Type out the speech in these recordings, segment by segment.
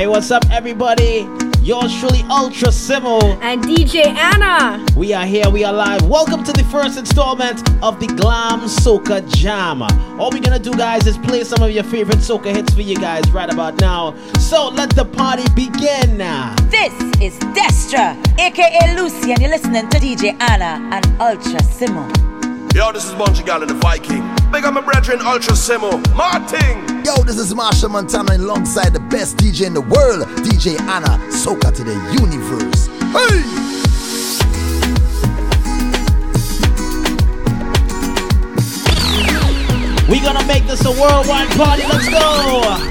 Hey, what's up, everybody? Yours truly, Ultra Simmo. And DJ Ana. We are here, we are live. Welcome to the first installment of the Glam Soca Jam. All we're gonna do, guys, is play some of your favorite soca hits for you guys right about now. So let the party begin. This is Destra, aka Lucy, and you're listening to DJ Ana and Ultra Simmo. Yo, this is Bunji Garlin the Viking. Big up my brethren, Ultra Simmo. Martin. Yo, this is Machel Montano alongside the best DJ in the world, DJ Ana, Soca to the universe. Hey! We gonna make this a worldwide party. Let's go.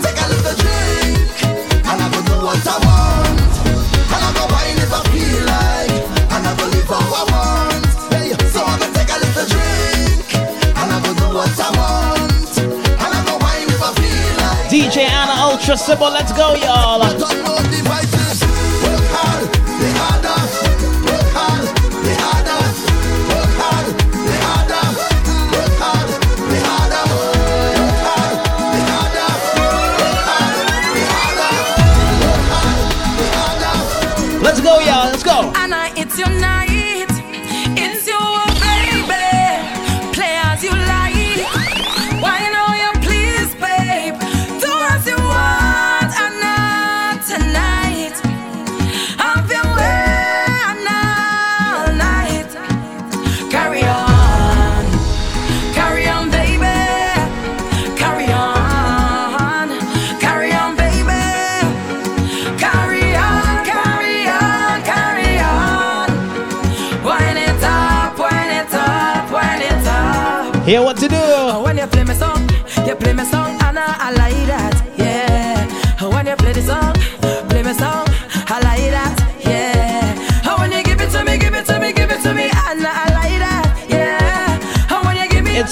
Ultra Simmo, let's go, y'all.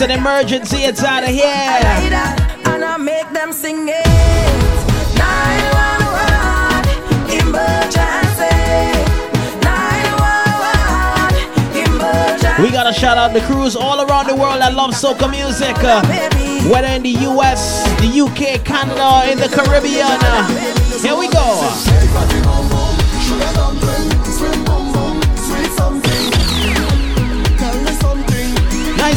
It's an emergency, it's out of here. I like that, and I make them sing it. 911, emergency. 911, emergency. We gotta shout out the crews all around the world that love soca music. Uh, whether in the US, the UK, Canada, or in the Caribbean. Uh, here we go.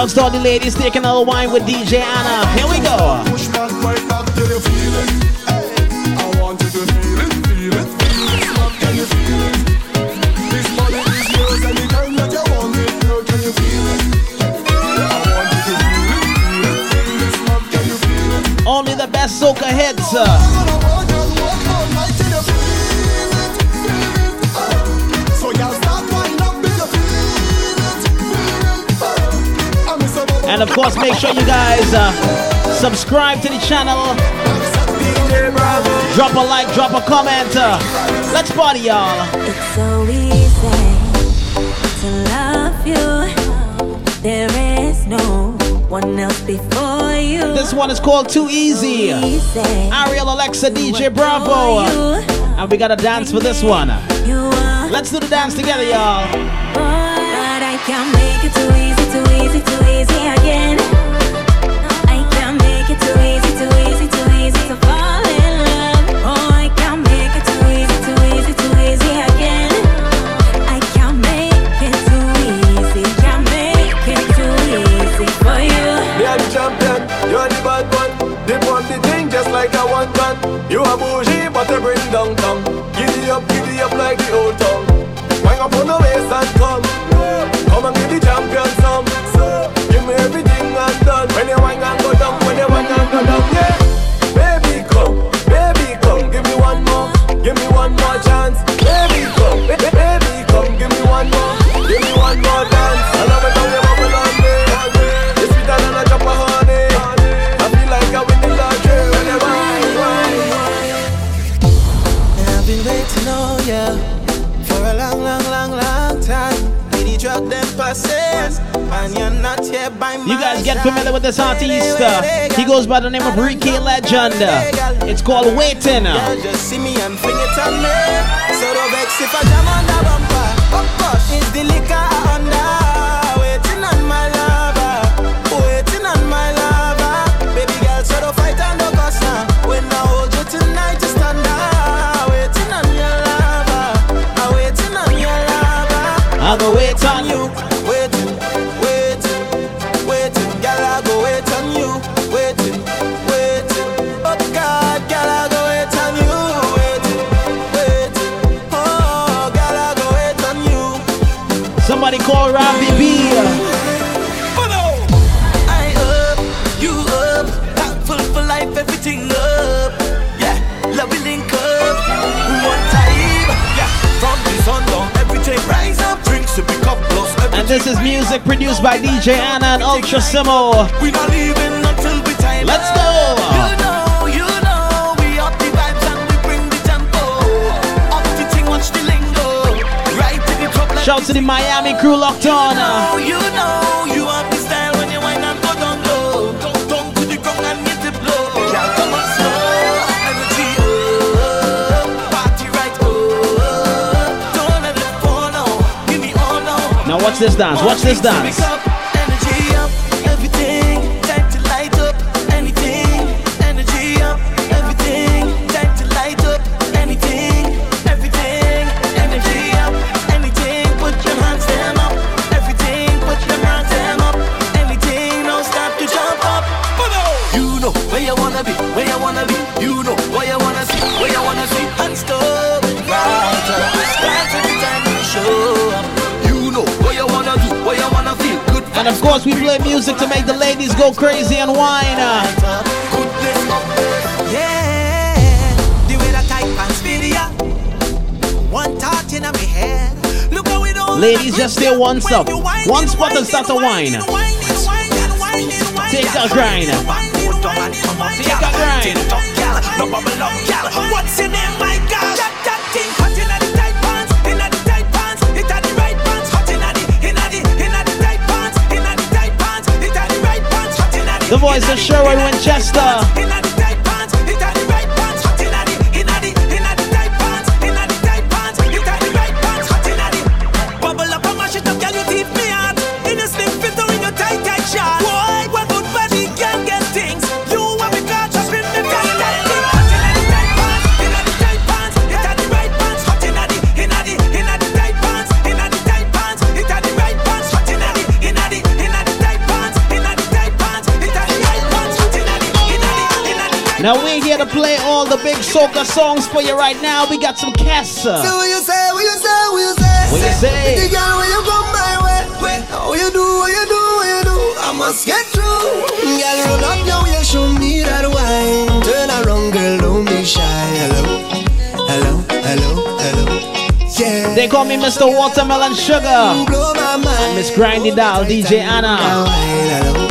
Shouts to all the ladies taking little wine with DJ Ana. Here we go. Only the best soca hits. And of course, make sure you guys uh, subscribe to the channel. Drop a like, drop a comment. Uh, let's party, y'all. It's so easy to love you. There is no one else before you. This one is called Too Easy. Ariel Alexa DJ Bravo. And we gotta dance for this one. Let's do the dance together, y'all. easy again. I can make it too easy, too easy, too easy to fall in love. Oh, I can make it too easy, too easy, too easy again. I can make it too easy, can make it too easy for you. Me champion, you're the bad. They want the thing just like I want. You bougie, but they bring down town. Up, up like the old town. Wang up on the waist and come. he goes by the name of Ricky Legend. It's called Waiting. Just see me and fling it on me. So don't vex if I jam on the bumper. Oh, the liquor. This is music produced by DJ Ana and Ultra Simmo. Let's go! Shout to the Miami crew locked on. You know, you know, you Watch this dance. Watch this dance. Of course, we play music to make the ladies go crazy and whine. Ladies, just stay one stop. One spot and start to whine. Take a grind. Take a grind. What's your name? the voice of Sherwood Winchester. Now we're here to play all the big soca songs for you right now. We got some Cassa. So what you say, what you say, what you say. What you say. The girl when you come my way. When, what you do, what you do, what you do. I must get through. Girl, roll up your way, show me that wine. Turn around, girl, don't be shy. Hello, hello, hello, hello. Yeah. They call me Mr. Watermelon Sugar. Miss Grindy Doll, DJ Ana. Hello, hello.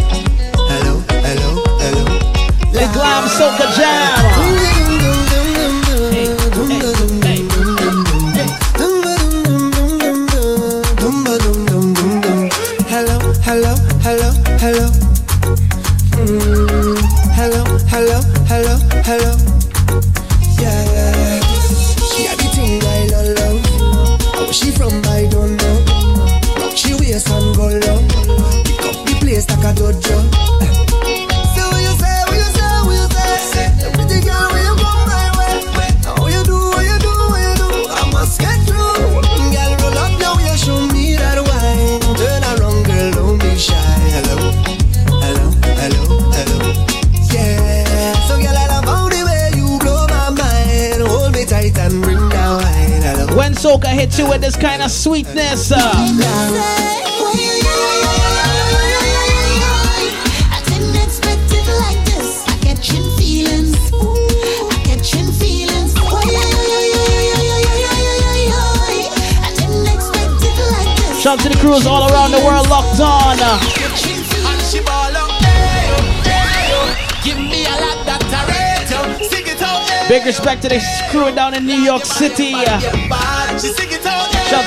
Respect to the crew down in New York City. Shout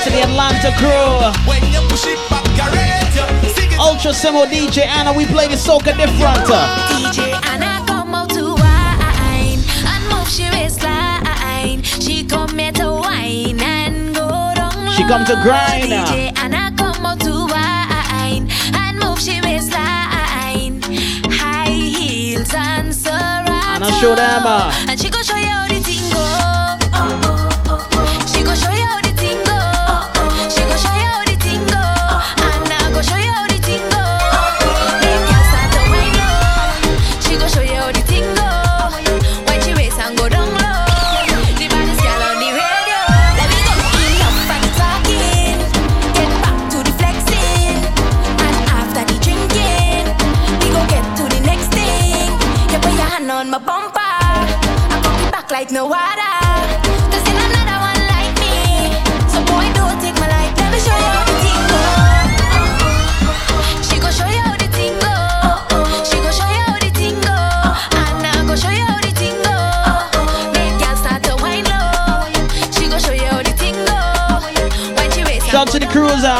to the Atlanta crew. Ultra Simmo DJ Ana, we play the soca different. DJ Ana come out to wine and move she waistline. She come here to wine and go down. She come to grind. DJ Ana come out to wine and move she waistline. High heels and I show them. Uh,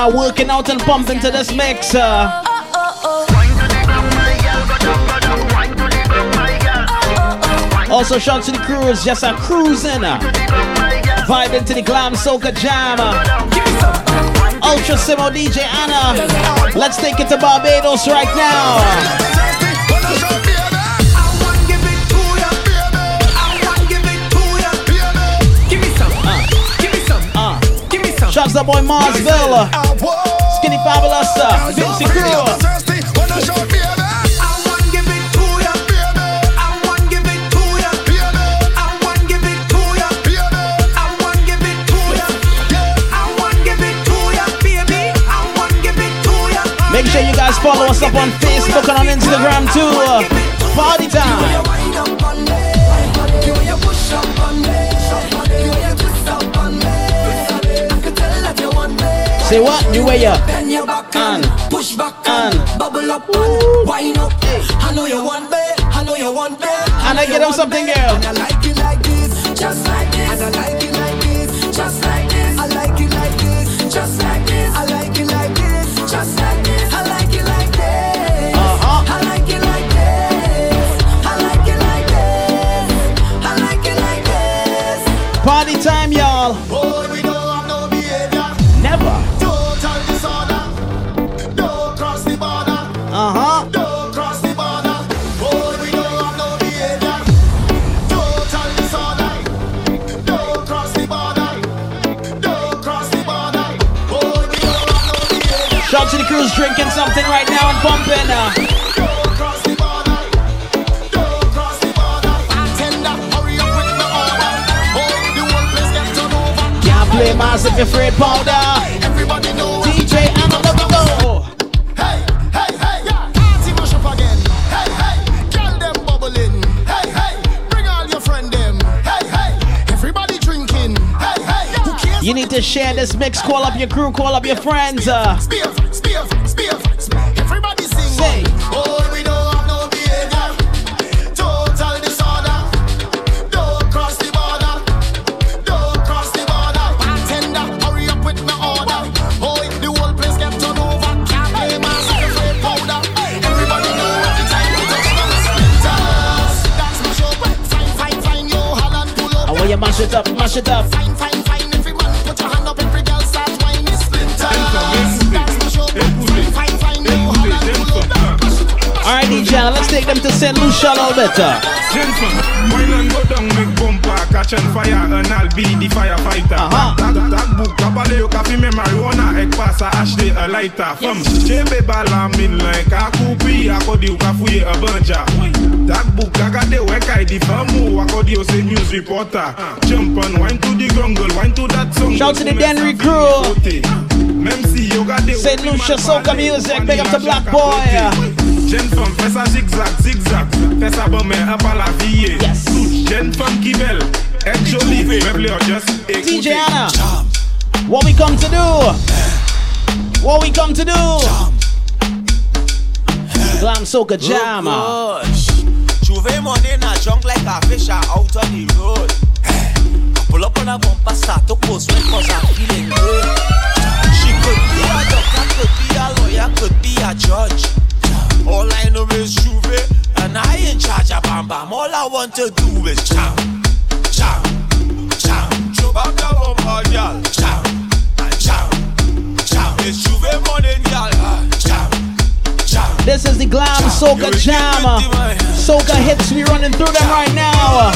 uh, working out and pumping to this mix. Uh. Also, shout to the crews, just a cruising. Uh. Vibing to the glam soca jam. Uh. Ultra Simmo DJ Ana. Let's take it to Barbados right now. Shouts to boy Marzville. Skinny Fabulous. Uh, Crew. Make sure you guys follow us up on Facebook and on Instagram too. Uh, party time. Say what? New way up. And push back and bubble up and wind up. I know you want me, I know you want me. And I get on something, girl. And I like it like this, just like this. Mass if you're powder. Everybody know. DJ let me go. Hey, hey, hey, yeah. Party mash up again. Hey, hey, girl them bubbling. Hey, hey, bring all your friend them. Hey, hey, everybody drinking. Hey, hey, who? You need to share this mix. Call up your crew, call up your friends. Uh. Mash it up, Ana, let's take them to St. Lucia a little bit. Uh. Gentlemen, wine and go down, make bumper, catch on fire, and I'll be the firefighter. Uh-huh. Tag, tag book, kabale yo kafi me marijuana, ek pasa ashte a lighter. Fam, chebe bala min like a kupi, akodi yo kafuye a banja. Tag book, kagade wekai di famu, akodi yo say news reporter. Jump on, wine to the grungle, wine to that song. Shout to the Denry crew. Même si yo gade St. Lucia Soca Music, big up to Black Boy. Jeune femme, fais ça zigzag, zigzag. Fais ça bon, mais un la vie. Yes. Jeune femme qui belle, est jolie. Meuble or just écoutez. DJ Ana, what we come to do? What we come to do? Glam Soca oh, Jam. Juve money in a junk like a fish out on the road. Pull up on a bumper, start to post when cause I'm feeling good. She could be a doctor, could be a lawyer, could be a judge. All I know is Juve, and I in charge of Bam Bam. All I want to do is jam. Show back the bumper, girl. Jam, and jam, jam. It's Juve money, girl. Ah, jam, jam. This is the Glam Soca Jam. Soca hits, we running through them right now.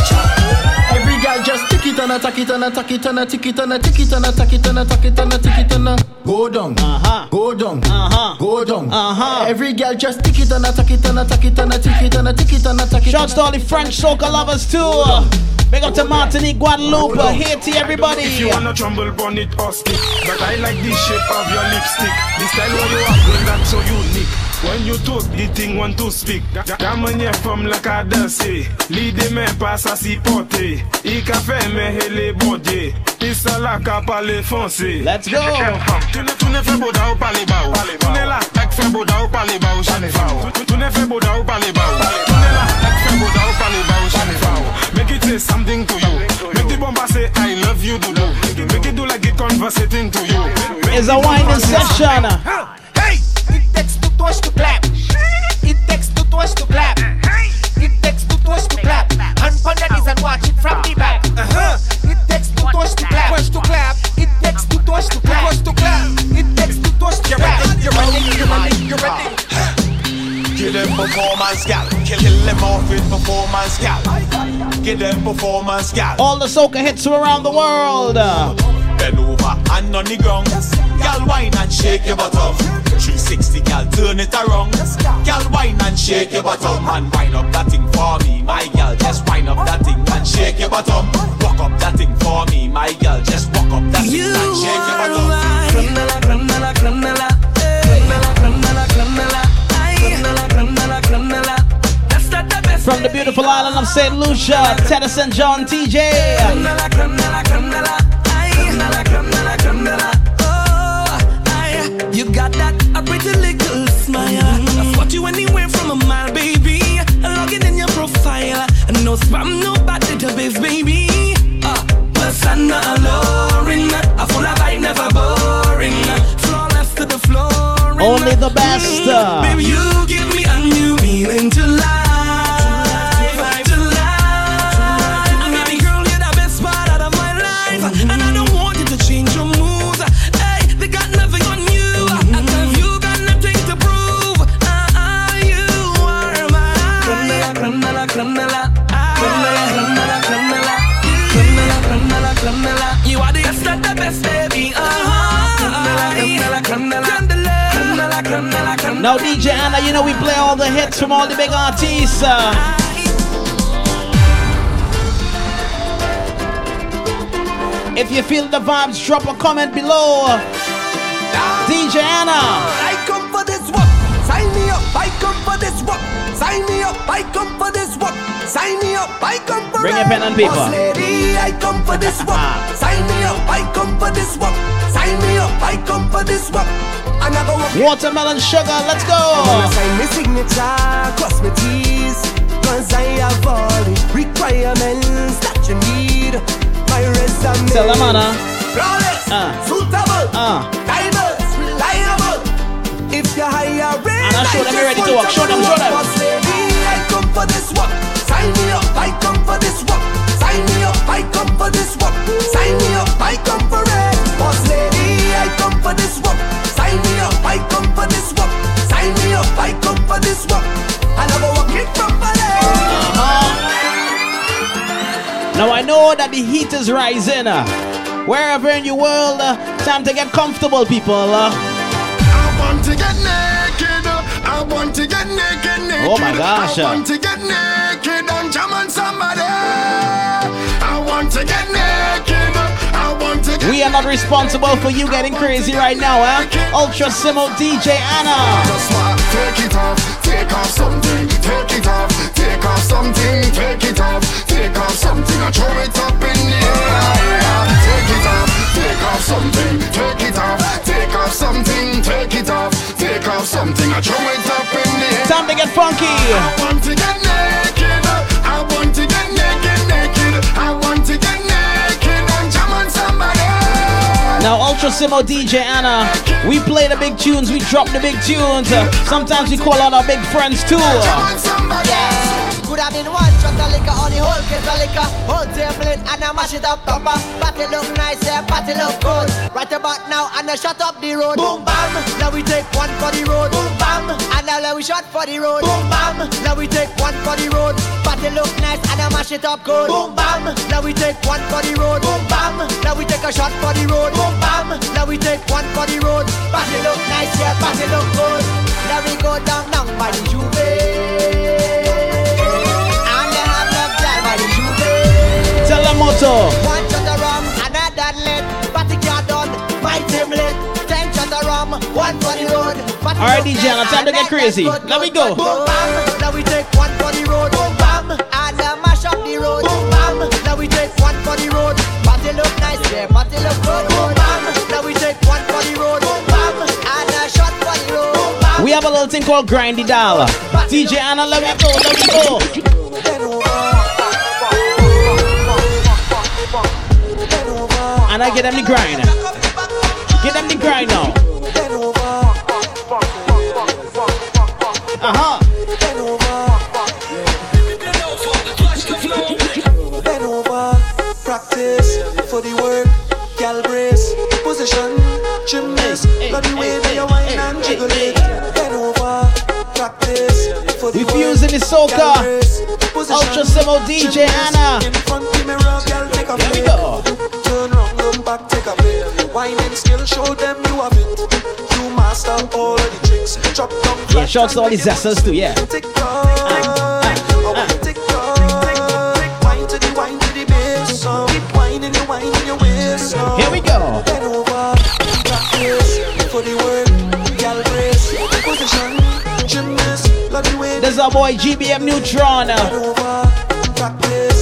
Every girl just tick it and attack it and attack it and attack it and attack it and attack it and attack it and attack it and go down, uh-huh. go down, uh-huh. go down. Uh-huh. Every girl just tick it and attack it and attack it and attack it and attack it and attack it. Shouts to all the French soca lovers too. Big up to Martinique, Guadeloupe, Haiti, everybody. If you wanna tremble on it or stick But I like the shape of your lipstick The style where you are girl that's so unique When you talk, the thing want to speak. Kamanye fom la ka danse. Li de men pa sa si pote. I ka fe men hele bodye Pisa la ka pale fonse Let's go! Tune fe boda ou pale ba ou Tune la ek fe boda ou pale ba ou Chane fa ou Tune fe boda ou pale ba ou Tune la ek fe boda ou pale ba ou Chane fa ou Make it say something to you. Make the bomba say I love you do do Make it do like it conversating to you. It's a wine session! Hey! It takes two toes to clap. It takes two toes to clap. It takes two toes to clap. Hand on the knees and watch it from the back. Uh-huh. It takes two toes to clap. Toes to clap. It takes two toes to clap. Toes to clap. It takes two toes to clap. You're ready. You're ready. You're ready. Give them performance, gal. Kill, kill them off with performance, gal. Give them performance, gal. All the soca hits from around the world. Bend over and on the ground. Gal, wine and shake your bottom. 360, gal, turn it around. Gal, wine and shake your bottom. And wind up that thing for me, my gal. Just wind up that thing and shake your bottom. Walk up that thing for me, my gal. Just walk up that thing and shake your bottom. From the beautiful island of St. Lucia, Tennyson John TJ. Only the best. Baby, you give me a new meaning to. Ana, you know we play all the hits from all the big artists. uh. If you feel the vibes, drop a comment below. DJ Ana. Bring your pen and paper. Boss lady, I come for this work. Sign me up. I come for this work. Sign me up. I come for this work. And I. Watermelon sugar, let's go. Sign me signature, cross me T's Cause I have all the requirements that you need My resume Tell them, Ana. Flawless, Uh. suitable, Uh. diverse, reliable If you hire show them you're ready to work. Show them, show them. Boss lady, I come for this work Sign me up, I come for this work Sign me up, I come for this work Sign me up, I come for it Boss lady, I come for this work Sign me up, I come for this work Sign me up, I come for this work And I'm working properly Uh-huh. Now I know that the heat is rising. uh, Wherever in your world, uh, time to get comfortable, people. uh. I want to get naked. I want to get naked, naked. Oh my gosh. I want to get naked to get naked. I want to get We are not responsible for you getting crazy right now, eh? Ultra Simmo DJ Ana. Just want take it off, take off something, take it off, take off something, take it off, take off something, and throw it up in the air. Take it off, take off something, take it off, take off something, take it off, take off something, and throw it up in the air. Time to get funky. I want to get naked, Ultra Simmo DJ Ana, we play the big tunes, we drop the big tunes. Sometimes we call out our big friends too. Could have been one shot of liquor on the whole case of liquor Whole table and I mash it up proper Party look nice, yeah, party look good. Right about now and I shut up the road. Boom bam, now we take one for the road. Boom bam, and now let we shot for the road. Boom bam, now we take one for the road. Party look nice and I mash it up good. Boom bam, now we take one for the road. Boom bam, now we take a shot for the road. Boom bam, now we take one for the road. Party look nice, yeah, party look good. Now we go down, down by the Juve Tell them motto. One shot of rum, another lit. Party car done, my team lit. Ten shot of rum, one for the road. All right, DJ nice, time to get crazy. Let me go. Boom bam, now we take one for the road. Boom bam, and uh, mash up the road. Boom bam, now we take one for the road. Party look nice, yeah, party look good. Boom bam, now we take one for the road. Boom bam, and a shot for the road. Boom bam. We have a little thing called Grindy Dollar. DJ Ana, let me go, let me go. And I get them the grind. Get them the grind now. Uh-huh. Practice for the work, gal brace, position, gymnast, love the way that you whine and jiggle it. Bend over, practice for the We work, fusing the soca. gal brace, position, Ultra Simmo DJ Ana. In front the mirror, gal take a. Turn round, look back, take a pic. Whining skill, show them you have it. You master all of the tricks. Drop down, Yeah, shouts to all the zesters too, yeah. tick tock. I want to tick tock. Wine to the wine to the bass. Keep whining, you whining your waist. Here we go. Bend over, practice for the work. Gal brace, position, gymnast, love the way. This is our boy GBM Nutron. Bend over, practice for the work.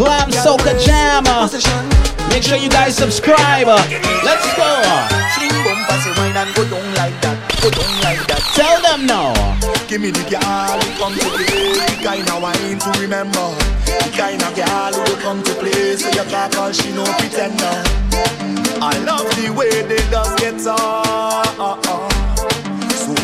Glam Soca Jam. Make sure you guys subscribe. Let's go. Tell them now. Give me the girl who come to play The kind of wine to remember kind of girl who come to play So you can't call she no pretender I love the way they just get on So oh, oh.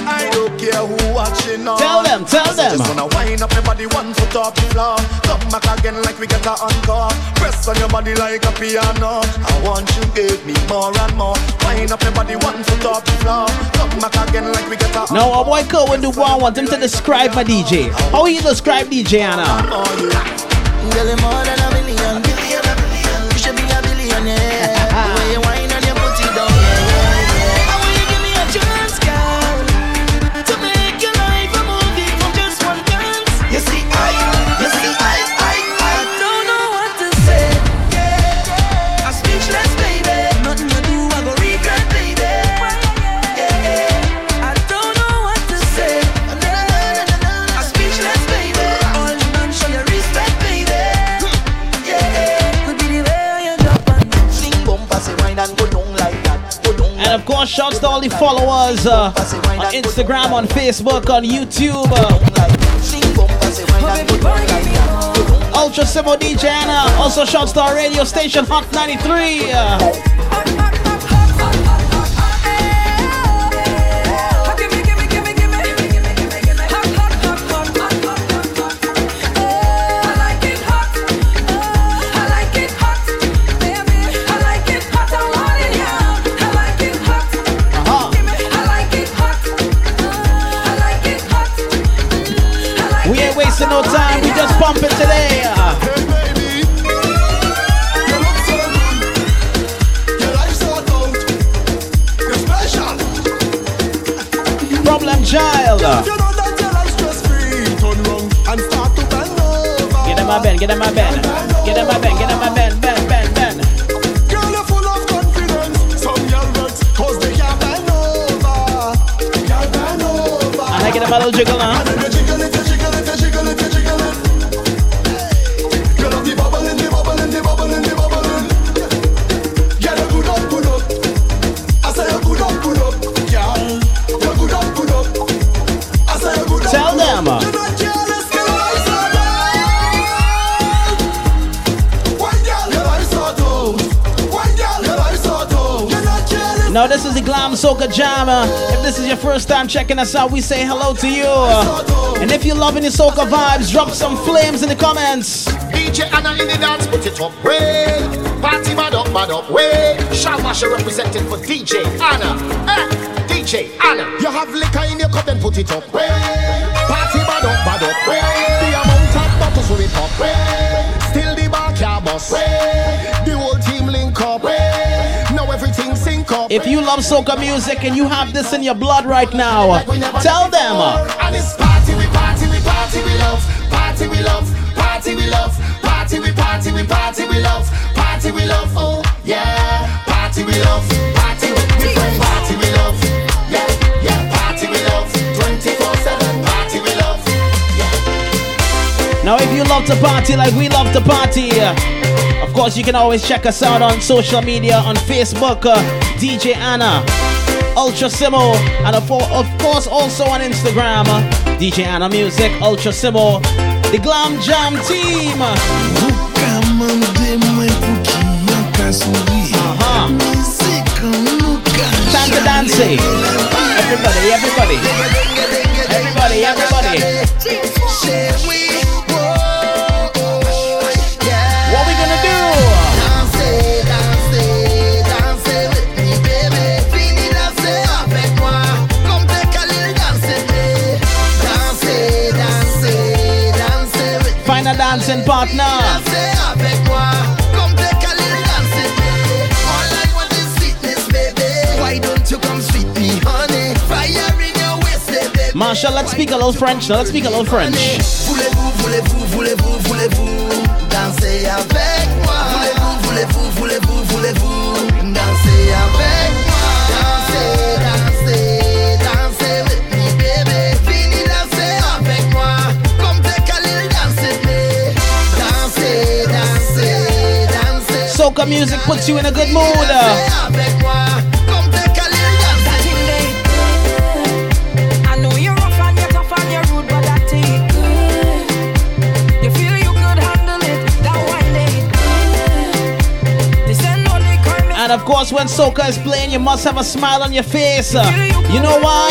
I don't care who watching now Tell them, tell So them. Just wanna wind up your body one foot off the floor. Come back again like we get a encore. Press on your body like a piano. I want you give me more and more. Wind up your body one foot off the floor. Come back again like we get a Now, our boy Kerwin Du Bois want him to describe my DJ. How he describe DJ Ana? Girl, you're more than a million, billion, course, shouts to all the followers uh, on Instagram, on Facebook, on YouTube. Uh, Ultra Simmo DJ Ana. Also, shouts to our radio station, Hot 93. Uh, We ain't wasting no time, we just pumping today. Problem child. Get in my bed, get in my bed. Get in my bed, get in my bed, bed. Girl, you're full of confidence. Some y'all they can't bend over. Can't bend over. A little jiggle, huh? Now this is the Glam Soca Jam. Uh, If this is your first time checking us out, we say hello to you. And if you're loving the soca vibes, drop some flames in the comments. DJ Ana in the dance, put it up, way. Party bad up, bad up, way. Shal Marshall representing for DJ Ana. Eh, DJ Ana. You have liquor in your cup, then put it up, way. Party bad up, bad up, way. The amount of bottles we pop, way. Still the bar can't bust, way. If you love soca music and you have this in your blood right now, tell them. And it's party, we party, we party, we love. Party, we love. Party, we love. Party, we party, we party, we love. Party, we love. Oh, yeah. Party, we love. Party, we. Party, we love. Yeah, yeah. Party, we love. 24-7. Party, we love. Now, if you love to party like we love to party, of course, you can always check us out on social media on Facebook, uh, DJ Ana, Ultra Simmo, and of, of course also on Instagram, DJ Ana Music, Ultra Simmo, the Glam Jam Team. Uh-huh. Time to dance. Everybody, everybody. Everybody, everybody. Dancing partner. Marshall, let's speak a little French. Now let's speak a little French. Voulez-vous, voulez-vous, voulez-vous, voulez-vous danser avec that wine ain't good. This ain't no liquor, And of course, when soca is playing, you must have a smile on your face. Uh, You know why?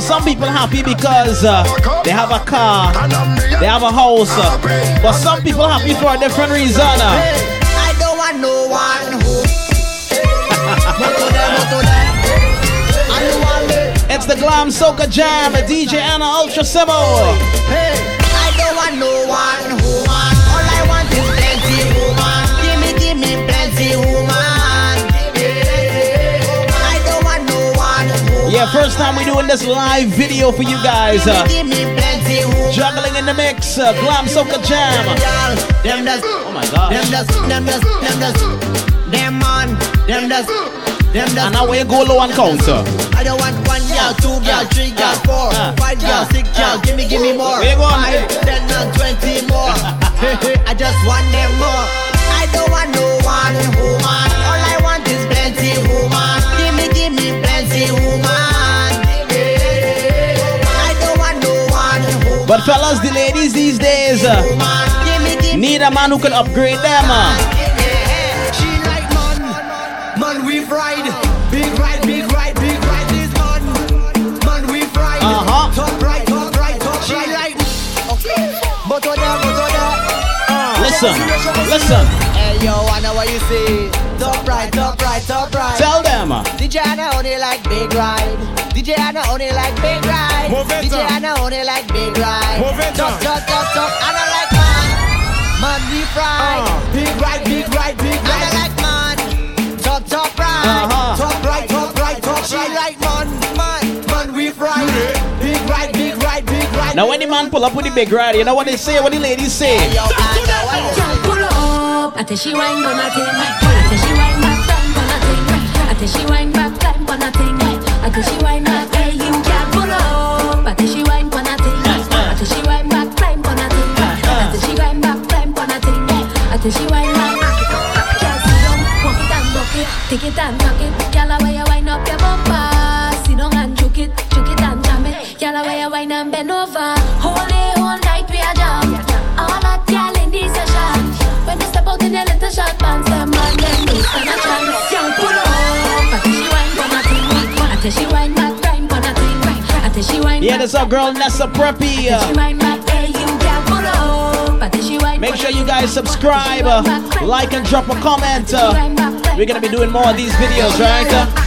In my cup. Now, some people happy because uh, they have a car, they have a house, uh, but some people happy for a different reason. uh. I don't want no one who Moto them, moto them I don't want me It's the Glam Soca Jam, DJ Ana Ultra Simmo. Yeah, first time we doing this live video for you guys. Uh, Give me plenty woman juggling in the mix, uh, Glam Soca Jam. Them does Oh my God. Them does, them does, them does Them man, them does Them does And now we go low on counter. I don't want one girl, two girl, three girl, four, five girl, six girl. Give me, give me more. You going? Five, ten, and twenty more. I just want them more. I don't want no one woman. But fellas, the ladies these days uh, need a man who can upgrade them. Uh. Listen, listen. Hey yo, I know what you see. Top right, top right, top right. Tell them. DJ Ana only like big ride. DJ Ana only like big ride. Move it DJ up. Ana only like big ride. Move it top, up. top, top, top. Ana like man. Man we ride. Uh. Big ride, big ride, big ride. Ana like Now when the man pull up with the big ride, you know what they say, what the ladies say. Hey, yo, Ana, what you say? Pull up, I tell she wine on a thing. I tell she wine back, climb on a thing. I tell she wine back, climb on a thing. I tell she wine back, hey you can pull up. I tell she wine on a thing. I tell she wine back, climb on a thing. I tell she wine back, climb on a thing. I tell she wine back. Girl, sit down, walk it and buck it, take it and tuck it. Yeah, back. that's our girl Nessa Preppy. I tell she wine back, hey you can pull up. I tell she wine Make sure you guys subscribe, uh, like and drop a comment. Uh, we're gonna be doing more of these videos, right? Uh,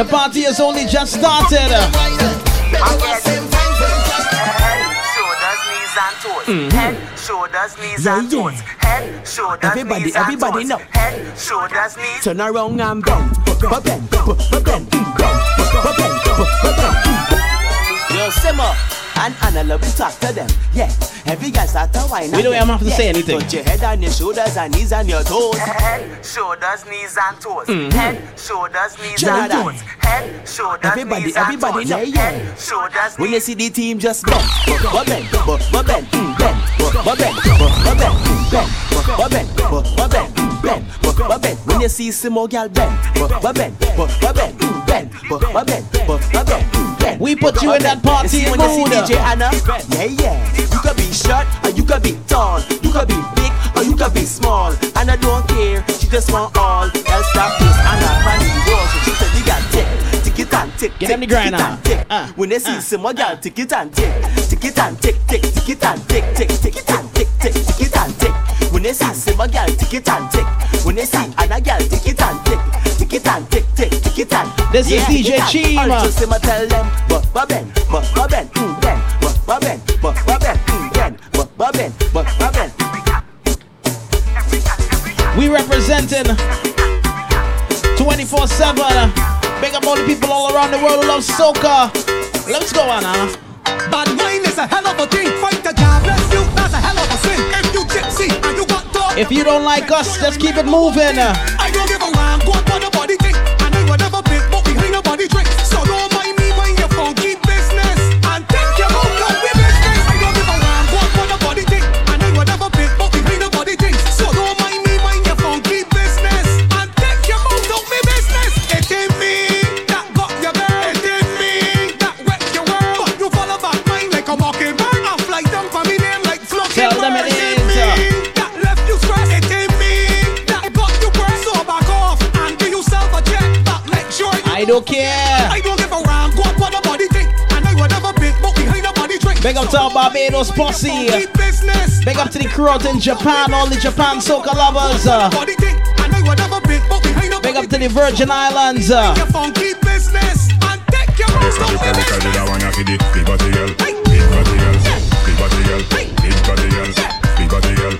the party has only just started. Beg them at same time. Shoulders, knees and toes. Mm-hmm. Head, shoulders, knees Yeah, and toes. Head, shoulders, Everybody, knees everybody and know. toes. Head, shoulders, knees. Turn around and bend, bend, bend, bend, bend, bend, bend, bend. Yo, Simmo and Ana love to talk to them. Yeah, every guy start to whine. We don't even have to yeah. say anything. Touch your head and your shoulders and knees and your toes. Head, shoulders, knees and toes. Mhm. Head, shoulders, knees and Jonathan. toes. Head, shoulders, Everybody, knees everybody and know. toes. Yeah, Head, shoulders, When you see the team just bend, but bend, but bend, mm, bend, but bend, but bend, mm, bend, but bend, but bend, mm, bend, but bend. When you see some more girl bend, but bend, but bend, mm, bend, but bend, but bend, mm, bend. We put you in that party when you see DJ Ana, yeah, yeah. You could be short or you could be tall, you could be big or you could be small. And I don't care, she just want all. Else stop this Anna funny wall, so she said you got tick, tick it and tick, tick, tick it and tick. When they see some more girl, tick it and tick, tick it and tick, tick, tick it and tick, tick, tick it and tick, tick, tick it and tick. When they see some more girl, tick it and tick. When they see another girl, tick it and tick, tick it and tick, tick, tick it and. This is DJ tick it and- Chima. I'll just say, tell them, but but ben, but but ben, mm, ben, but but ben, but but ben, mm, ben, but but ben, but but ben. We representing 24 7. Big up all the people all around the world who love soca. Let's go, Ana. Bad mind is a hell of a thing. Fight the God bless you, that's a hell of a sin. If you don't like us, just keep it moving. I don't give a damn what what the body think. And I big, but body drink. So don't don't care. I don't give a damn what what the body think. And I whatever big, but behind the body drink. Big up to our Barbados posse. Keep. Big up to the crew out in Japan, all the Japan soca lovers. uh. Body think. And I whatever big, but behind the Big up to the Virgin Islands. your funky business. And take your This mouth look out a with look at business. the one for the big body girl, big body girl, big body girl, big body girl,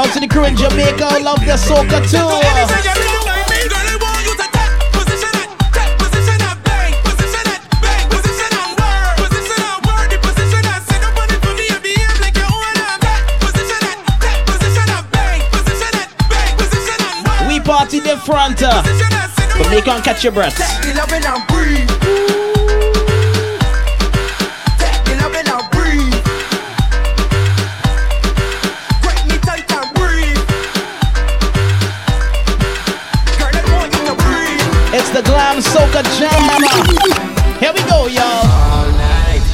Shout to the crew in Jamaica, I love their soca too. party the different. Uh, but me can't catch your breath. Here we go, y'all. All night,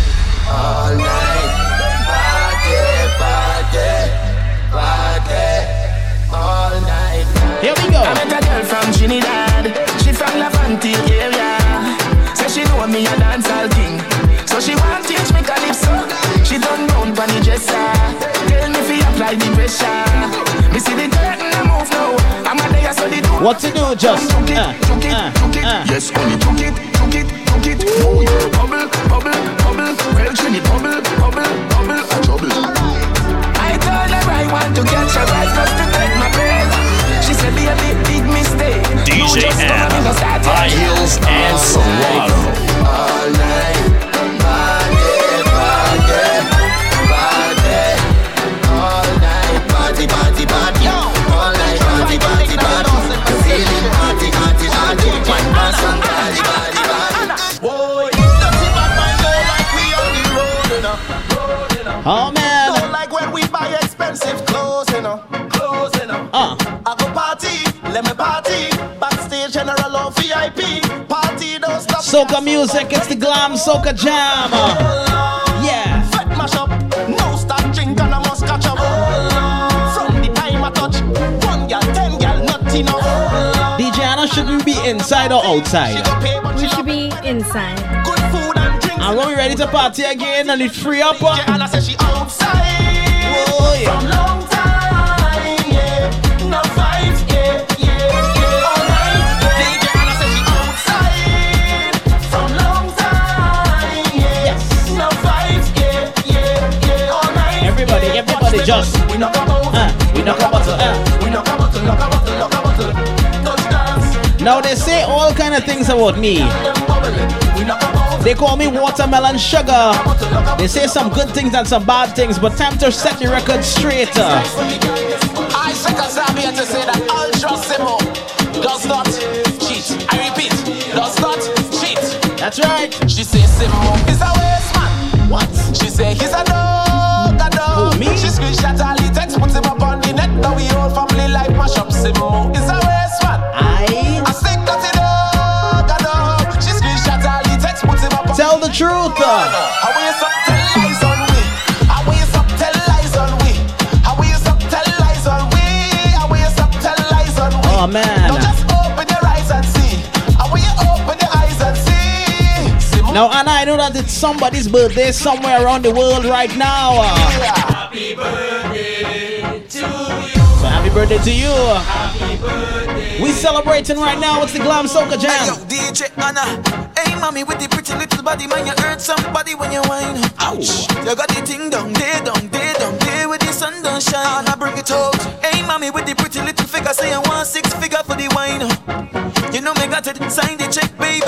all night. Party, party, party. All night. Here we go. I met a girl from Trinidad. She from Laventille area. Say she know me a dancehall king. So she want teach me calypso. She done round pon the dresser. Tell me fi apply the pressure. What to do, just? Juke it, Uh, juke it, uh, it. uh. Yes, honey, juke it, juke it, juke it. Oh, yeah. Bubble, bubble, bubble. Well, Trini, bubble, bubble, bubble. A trouble. I told her I want to catch a rise just to take my breath. She said, be a big, big mistake. You DJ just come and go. High Heels and Serato. Soca music, it's the Glam Soca Jam. Yeah. Fat mash up, no stop drink and I must catch up. From the time I touch, one gal, ten gal, not enough. DJ Ana shouldn't be inside or outside. We should be inside. Good food and drinks. And when we ready to party again and it free up. uh, Yeah, Ana says she outside. Oh, yeah. Just. We knock a bottle, Uh, we knock a bottle. Uh. we knock a bottle, knock a bottle, knock a bottle. Now they say all kind of things about me. them bubbling. We knock a bottle, They call me watermelon sugar. They say some good things and some bad things, but time to set the record straight. uh. I I'm here to say that Ultra Simmo does not cheat. I repeat, does not cheat. That's right. She says Simmo is a waste man. What? She say he's a dog, me? She screenshot all the text, put him up on the net. Now we Now Ana, I know that it's somebody's birthday somewhere around the world right now. Happy birthday to you. So happy birthday to you. We celebrating right now. It's the Glam Soca Hey yo, Jam. DJ Ana. Hey mommy with the pretty little body, man, you hurt somebody when you whine. Ouch. You got the thing down there, down there, down there with the sun don't shine. Ana bring it out. Hey mommy with the pretty little figure, say I want six figure for the wine. You know me got to sign the check, baby,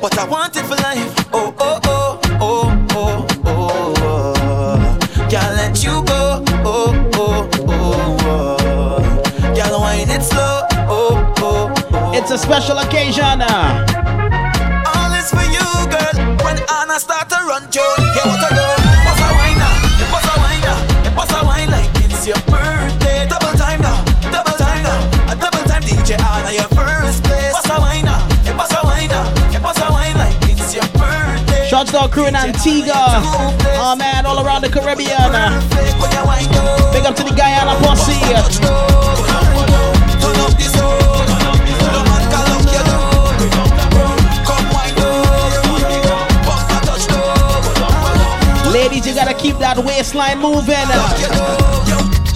but I want it for life. Oh oh oh oh oh oh. oh. Can't let you go. Oh oh oh oh. Can't wine it slow. Oh oh oh. It's a special occasion. uh. All is for you, girl. When Ana start to run, Joe, yeah, what I do? Shots crew in Antigua. Oh man, all around the Caribbean. Big up to the Guyana posse. Ladies, you gotta keep that waistline moving.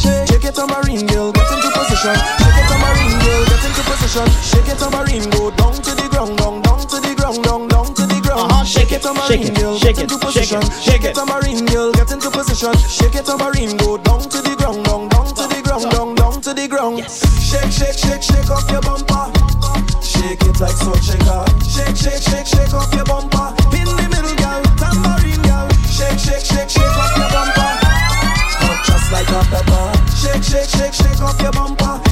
Shake it, tambourine girl, get into position. Shake it, tambourine girl, get into position. Shake it, tambourine, go down to the ground, down, down to the ground, down, down. Uh-huh, shake it, tambourine shake it, girl, shake it, into shake it, position. shake it. tambourine girl, get into position. Shake it, tambourine, go down to the ground, down, down to the ground, down, down to the ground. Shake, shake, shake, shake off your bumper. Shake it like so shaker. Shake, shake, shake, shake off your bumper. In the middle, girl, tambourine girl. Shake, shake, shake, shake off your bumper. Hot just like a pepper. Shake, shake, shake, shake off your bumper.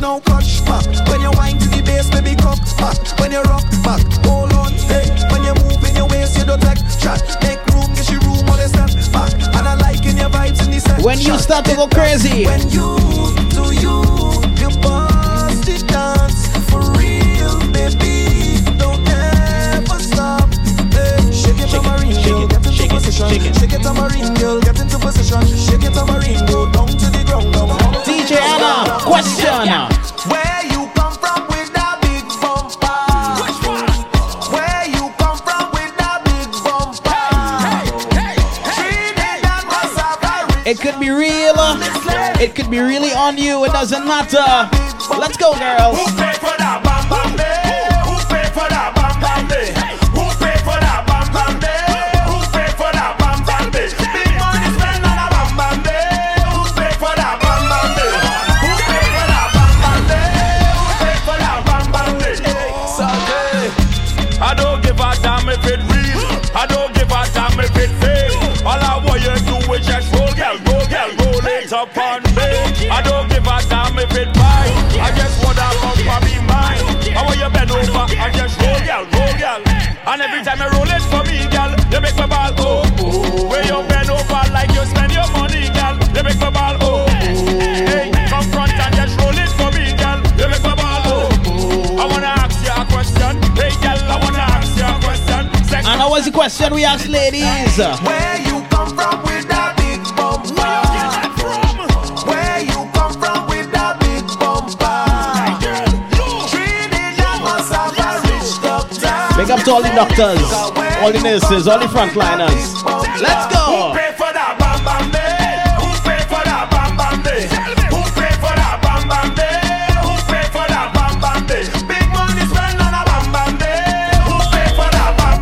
now back. When you to the bass, baby cock back. When you rock back, hold on, hey. When you move in your waist, you don't like chat. Make room, get your room, all back. And I like in your vibes in. When you start to go crazy. When you do you, Shake it, tamarind girl, get into shake position. It, shake it, shake it, tamarind go down to the ground. DJ Ana, question. be really on you. It doesn't matter. Let's go, girls. And every time you roll it for me, girl, you make me ball, oh, oh. Where you bend over like you spend your money, girl, you make me ball, oh, oh. Hey, come front and just roll it for me, girl, you make me ball, oh, oh. I wanna ask you a question, hey, girl, I wanna ask you a question. Sex and that was the question we asked, ladies. Where you Big up to all the doctors, all the nurses, all the frontliners. Let's go!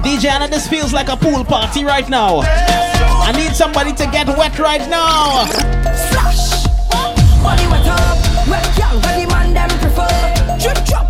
DJ Ana, this feels like a pool party right now. I need somebody to get wet right now. Flush! Body wet up, wet young ready man them prefer. Drip drop.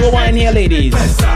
the wine here, ladies.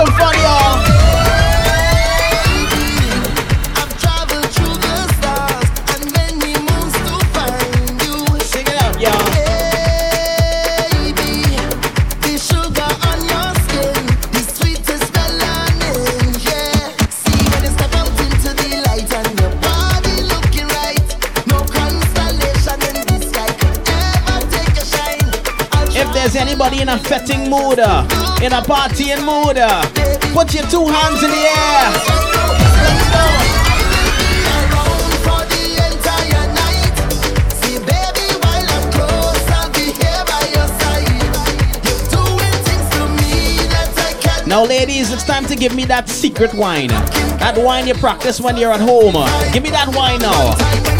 some fun, y'all. Sing it out, y'all. If there's anybody in a fetting mood, uh, in a partying mood, put your two hands in the air. Let's go. Now, ladies, it's time to give me that secret wine. That wine you practice when you're at home. Give me that wine now.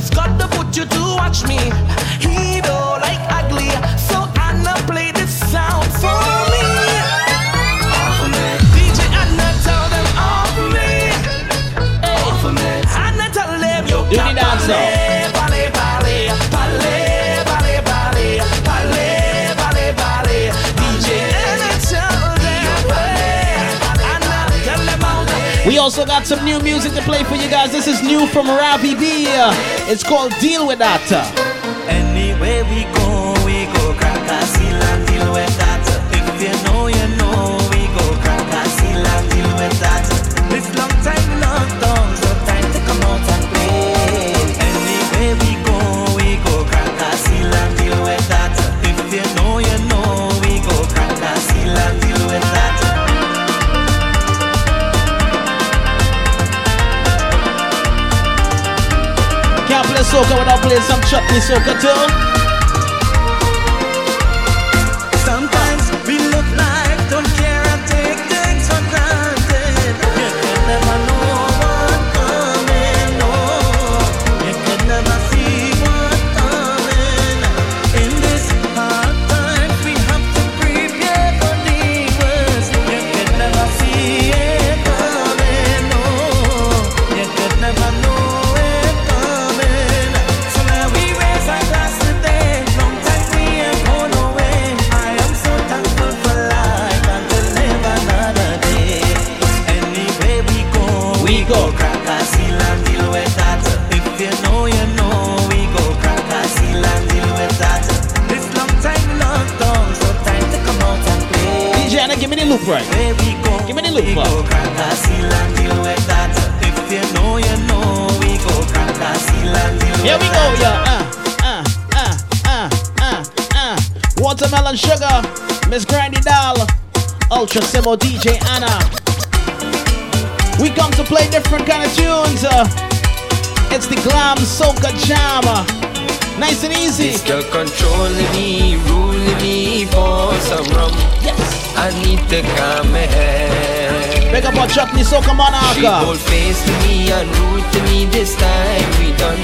Because God to put you to watch me. Also got some new music to play for you guys. This is new from Ravi B. It's called Deal With That. Anywhere we go, we go Soca without playing some chutney soca too. Give me the loop right. Go, Give me the loop. we uh. go crack a seal and deal with that. If you know, you know, we go crack a seal and deal Here we go, yeah. Uh, uh, uh, uh, uh, uh. Watermelon sugar, Miss Grandy Doll, Ultra Simmo DJ Ana. We come to play different kind of tunes. Uh, it's the glam soca jam. uh, Nice and easy. Girl controlling me, ruling me for some rum. Yes. I need to come ahead. Make up our me so come on, Aka. She bold face to me and rude to me this time. We done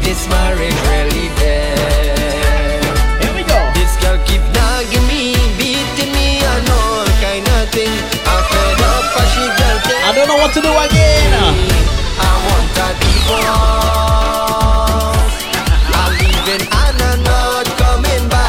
this marriage really dead. Here we go. This girl keep nagging me, beating me and all kind of thing. I fed up and she I don't know what to do again. I want a divorce.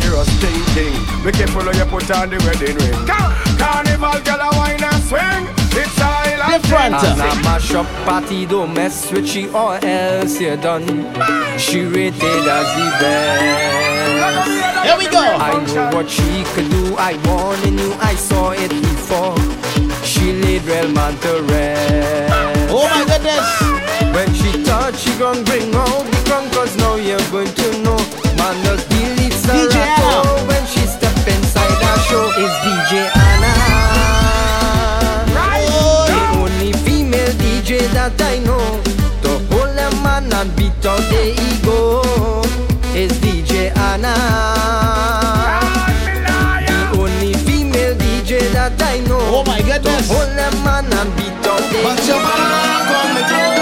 serious thing, thing. Be careful when you put on the wedding ring. Car- Carnival, girl, a wine and swing. It's a island And a mash up party, don't mess with she or else you're done. She rated as the best. Here we go. I know what she could do. I warning you, I saw it before. She laid real man to rest. Oh my goodness. When she thought she gon' bring out and the But your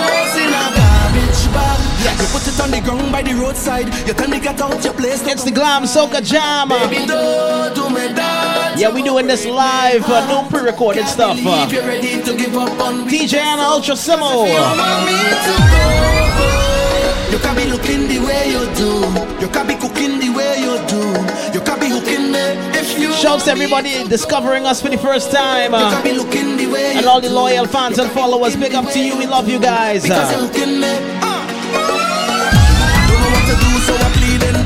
close in a garbage bag. You put it on the ground by the roadside. You tell me get out your place. It's the Glam Soca Jam. Baby, don't do me that. Yeah, we doing this live, uh, no pre-recorded stuff. Uh. DJ Ana Ultra Simmo. You can be looking the way you do. You can be cooking the way Shouts to everybody discovering us for the first time. Uh, can be looking the way and all the loyal fans and followers. Big up to you. We love you guys. You're hooking me. Don't know what to do, so I'm pleading.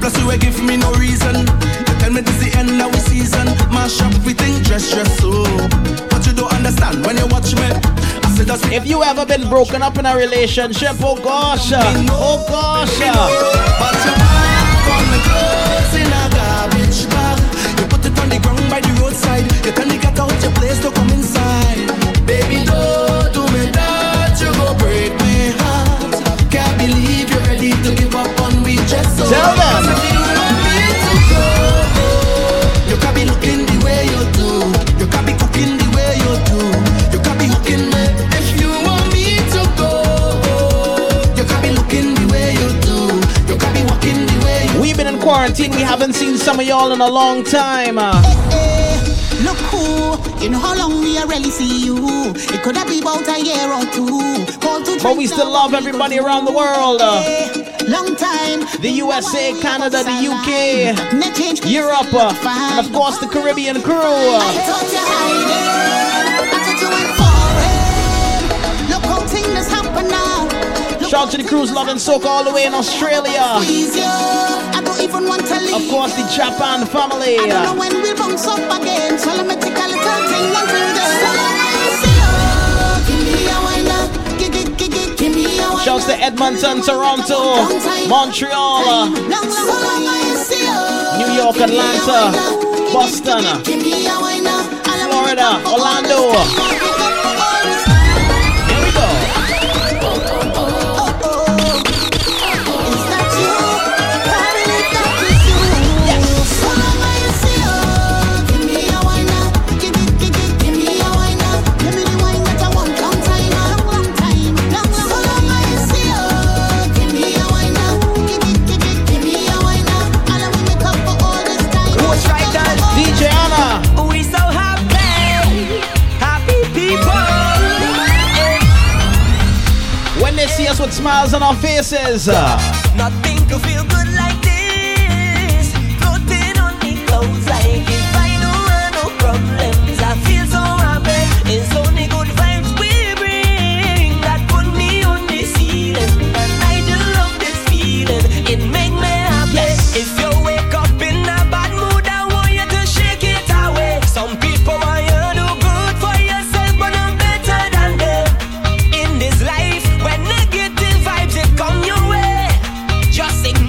Plus you ain't give me no reason. You tell me this the end of the season. Mash up everything, dress, dress so. But you don't understand when you watch me. I said that's If you ever been broken up in a relationship, oh gosh, oh gosh. You tell me get out your place to come inside. Baby, don't do me that. You go break my heart. Can't believe you're ready to give up on me just so. Tell them. You want me to go, you can be looking the way you do. You can be cooking the way you do. You can be hooking me if you want me to go. You can be looking the way you do. You can be walking the way We've been in quarantine. We haven't seen some of y'all in a long time. uh. Look who, you know how long we really see you. It could have been about a year or two. But we still love everybody around the world. Long time. The USA, Canada, the UK, Europe, uh, and of course the Caribbean crew. I thought you hiding. I thought you went foreign. Look how things happen now. Shout to the crews loving soca all the way in Australia. I don't even want to leave. Of course, the Japan family. I don't know uh. when we'll bounce up again. So let me take a little thing until then. So long I see you. Give me a wine up. Give, give, give, give, give me a wine Shouts to Edmonton, Toronto, Montreal, uh, Long, long, so long I see you. New York, Atlanta, Boston, uh, Give me a wine up. Florida, Orlando. Smiles on our faces. Nothing could feel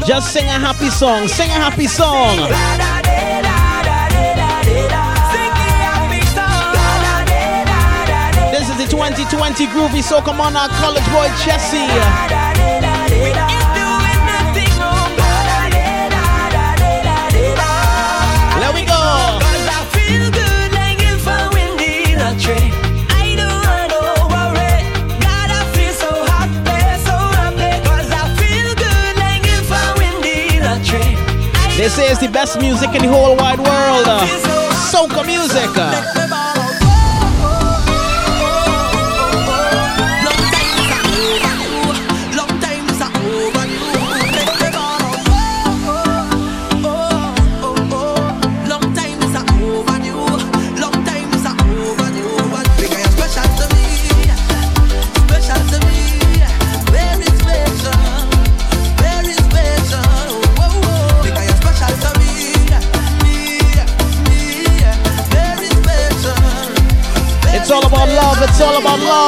just sing a happy song. Sing a happy song. This is the 2020 Groovy Soca Monarch College Boy Jesse. They is the best music in the whole wide world. Soca music.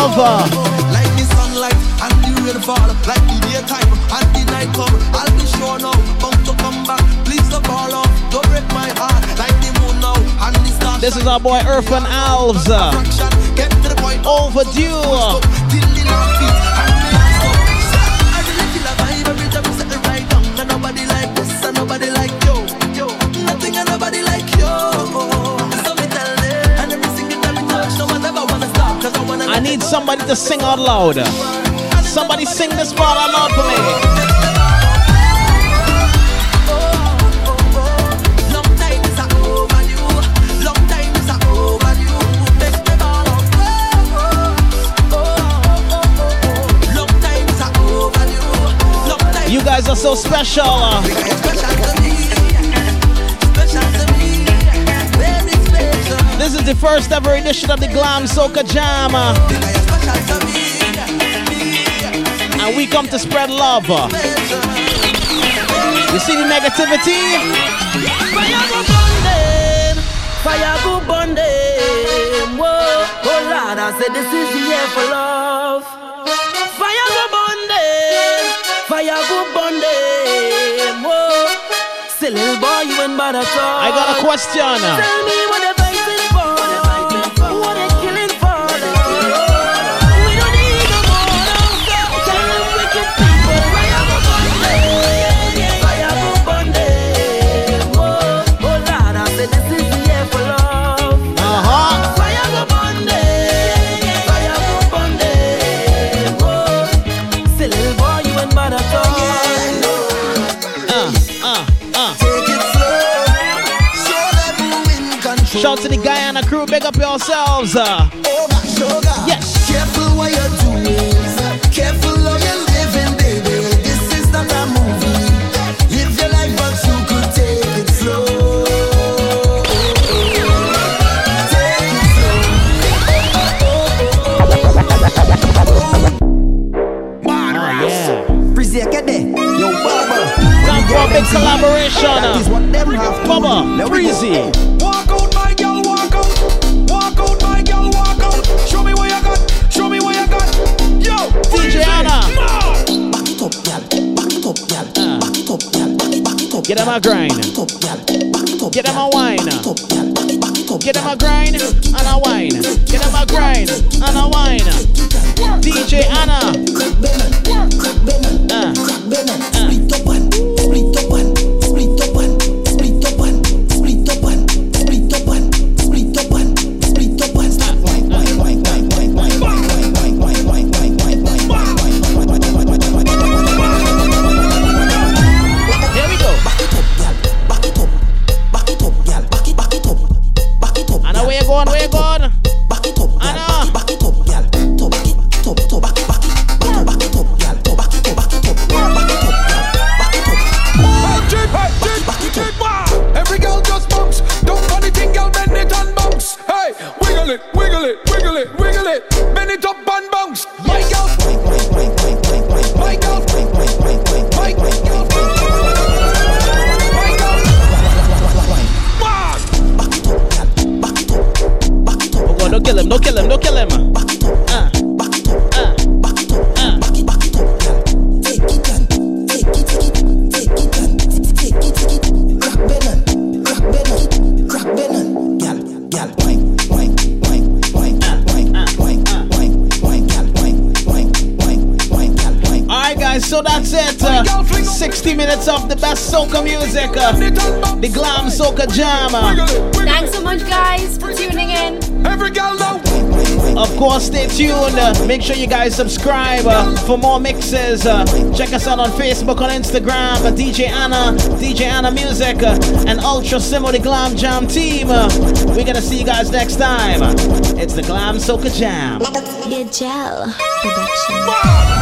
Like the sunlight and the rain fall. Like the daytime and the night come. I'll be sure now, bound to come back. Please don't fall off, don't break my heart. Like the moon now and the stars This is our boy Earth and Alves. Overdue. To sing out loud. Somebody sing this part out loud for me. You guys are so special. This is the first ever edition of the Glam Soca Jam. And we come to spread love. You see the negativity? Fire go burn them, fire go burn them. Whoa, oh Lord, I said this is the year for love. Fire go burn them, fire go burn them. Whoa, little boy, you ain't bad at all. I got a question. Tell me what Shout to the Guyana crew, big up yourselves. Uh. Oh. Yes. Careful what you're doing. Careful how you're living, baby. This is not a movie. Live your life, but you could take it slow. Take it slow. Oh, yeah. Brizzy, get. Yo. Time for a big collaboration. That is what them have to Bubba, Let we go. Breezy. Walk Get them a grind. Get them a wine. Get them a grind and a wine. Get them a grind and a wine. DJ Ana. Uh, uh. Soca music. Uh, the Glam Soca Jam. Uh, Thanks so much, guys, for tuning in. Every girl Of course, stay tuned. Uh, make sure you guys subscribe uh, for more mixes. Check us out on Facebook, on Instagram, DJ Ana, DJ Ana Music, and Ultra Simmo, the Glam Jam team. We're gonna see you guys next time. It's the Glam Soca Jam. Yeah, gel production.